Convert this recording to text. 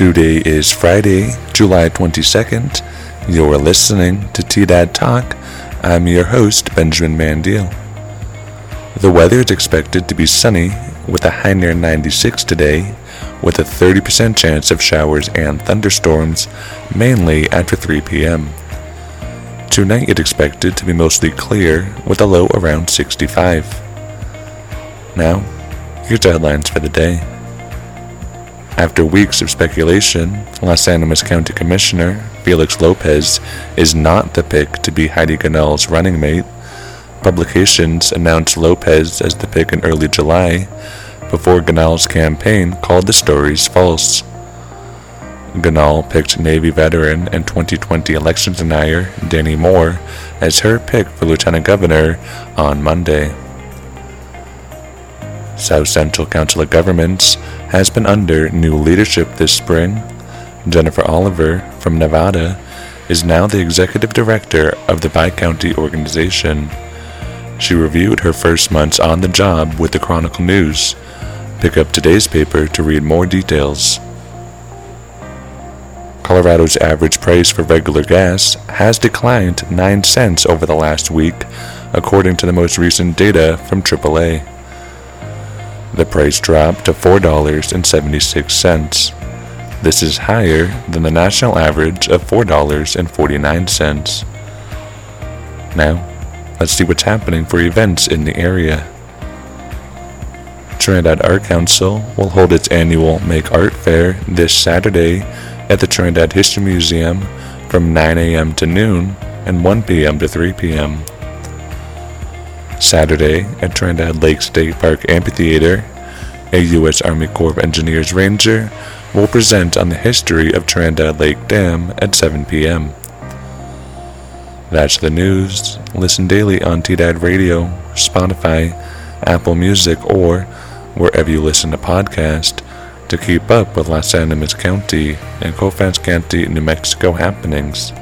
Today is Friday, July 22nd. You're listening to TDAD Talk. I'm your host, Benjamin Mandiel. The weather is expected to be sunny with a high near 96 today, with a 30% chance of showers and thunderstorms, mainly after 3 p.m. Tonight it's expected to be mostly clear with a low around 65. Now, here's the headlines for the day. After weeks of speculation, Las Animas County Commissioner Felix Lopez is not the pick to be Heidi Ganahl's running mate. Publications announced Lopez as the pick in early July, before Ganahl's campaign called the stories false. Ganahl picked Navy veteran and 2020 election denier Danny Moore as her pick for lieutenant governor on Monday. South Central Council of Governments has been under new leadership this spring. Jennifer Oliver from Nevada is now the executive director of the Bi County organization. She reviewed her first months on the job with the Chronicle News. Pick up today's paper to read more details. Colorado's average price for regular gas has declined 9 cents over the last week, according to the most recent data from AAA. The price dropped to $4.76. This is higher than the national average of $4.49. Now, let's see what's happening for events in the area. Trinidad Art Council will hold its annual Make Art Fair this Saturday at the Trinidad History Museum from 9 a.m. to noon and 1 p.m. to 3 p.m. Saturday at Trinidad Lake State Park Amphitheater, a U.S. Army Corps of Engineers Ranger will present on the history of Trinidad Lake Dam at 7 p.m. That's the news. Listen daily on TDAD Radio, Spotify, Apple Music, or wherever you listen to podcasts to keep up with Las Animas County and Colfax County, New Mexico happenings.